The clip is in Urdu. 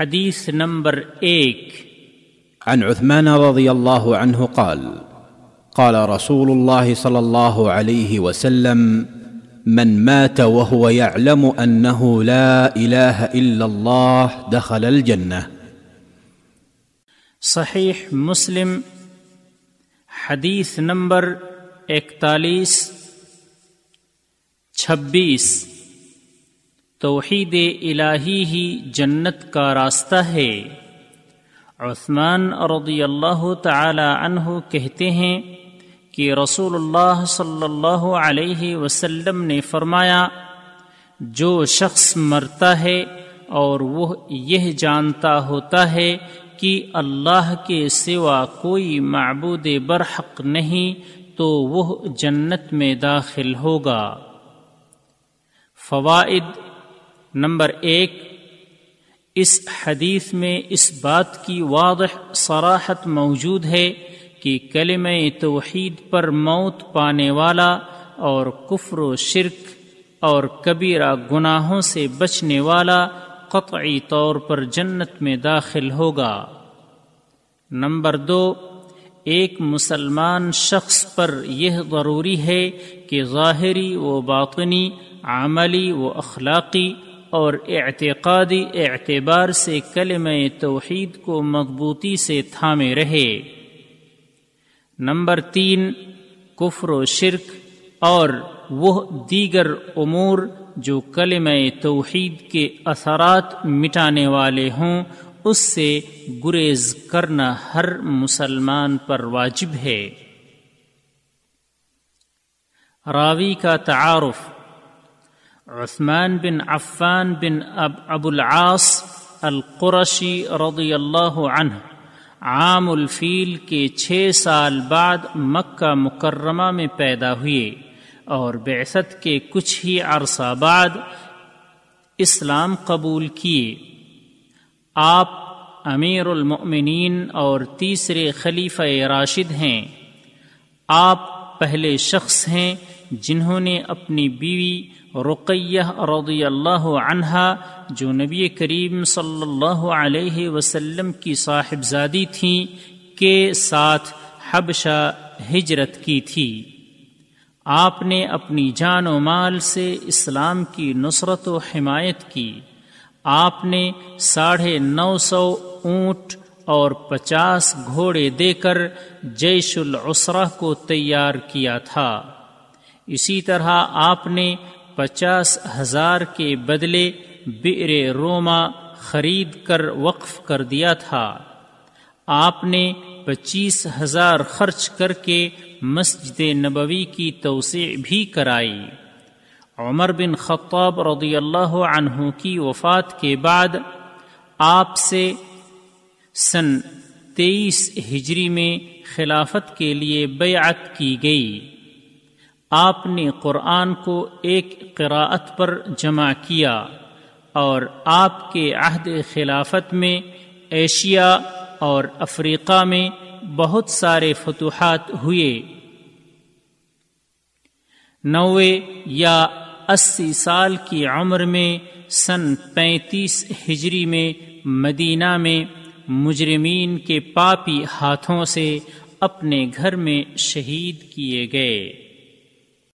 حدیث نمبر ایک۔ عن عثمان رضي الله عنه قال قال رسول الله صلى الله عليه وسلم من مات وهو يعلم انه لا اله الا الله دخل الجنه صحیح مسلم حدیث نمبر اکتالیس چھبیس۔ توحید الہی ہی جنت کا راستہ ہے۔ عثمان رضی اللہ تعالی عنہ کہتے ہیں کہ رسول اللہ صلی اللہ علیہ وسلم نے فرمایا، جو شخص مرتا ہے اور وہ یہ جانتا ہوتا ہے کہ اللہ کے سوا کوئی معبود برحق نہیں، تو وہ جنت میں داخل ہوگا۔ فوائد نمبر ایک، اس حدیث میں اس بات کی واضح صراحت موجود ہے کہ کلم توحید پر موت پانے والا اور کفر و شرک اور کبیرہ گناہوں سے بچنے والا قطعی طور پر جنت میں داخل ہوگا۔ نمبر دو، ایک مسلمان شخص پر یہ ضروری ہے کہ ظاہری و باطنی، عملی و اخلاقی اور اعتقادی اعتبار سے کلم توحید کو مضبوطی سے تھامے رہے۔ نمبر تین، کفر و شرک اور وہ دیگر امور جو کلم توحید کے اثرات مٹانے والے ہوں، اس سے گریز کرنا ہر مسلمان پر واجب ہے۔ راوی کا تعارف عثمان بن عفان بن اب ابو العاص القرشی رضی اللہ عنہ عام الفیل کے چھ سال بعد مکہ مکرمہ میں پیدا ہوئے اور بعثت کے کچھ ہی عرصہ بعد اسلام قبول کیے۔ آپ امیر المؤمنین اور تیسرے خلیفہ راشد ہیں۔ آپ پہلے شخص ہیں جنہوں نے اپنی بیوی رقیہ رضی اللہ عنہا، جو نبی کریم صلی اللہ علیہ وسلم کی صاحبزادی تھیں کے ساتھ حبشہ ہجرت کی تھی۔ آپ نے اپنی جان و مال سے اسلام کی نصرت و حمایت کی۔ آپ نے ساڑھے نو سو اونٹ اور پچاس گھوڑے دے کر جیش العسرہ کو تیار کیا تھا۔ اسی طرح آپ نے پچاس ہزار کے بدلے بیر روما خرید کر وقف کر دیا تھا۔ آپ نے پچیس ہزار خرچ کر کے مسجد نبوی کی توسیع بھی کرائی۔ عمر بن خطاب رضی اللہ عنہ کی وفات کے بعد آپ سے سن تیئیس ہجری میں خلافت کے لیے بیعت کی گئی۔ آپ نے قرآن کو ایک قراءت پر جمع کیا اور آپ کے عہد خلافت میں ایشیا اور افریقہ میں بہت سارے فتوحات ہوئے۔ نوے یا اسی سال کی عمر میں سن پینتیس ہجری میں مدینہ میں مجرمین کے پاپی ہاتھوں سے اپنے گھر میں شہید کیے گئے۔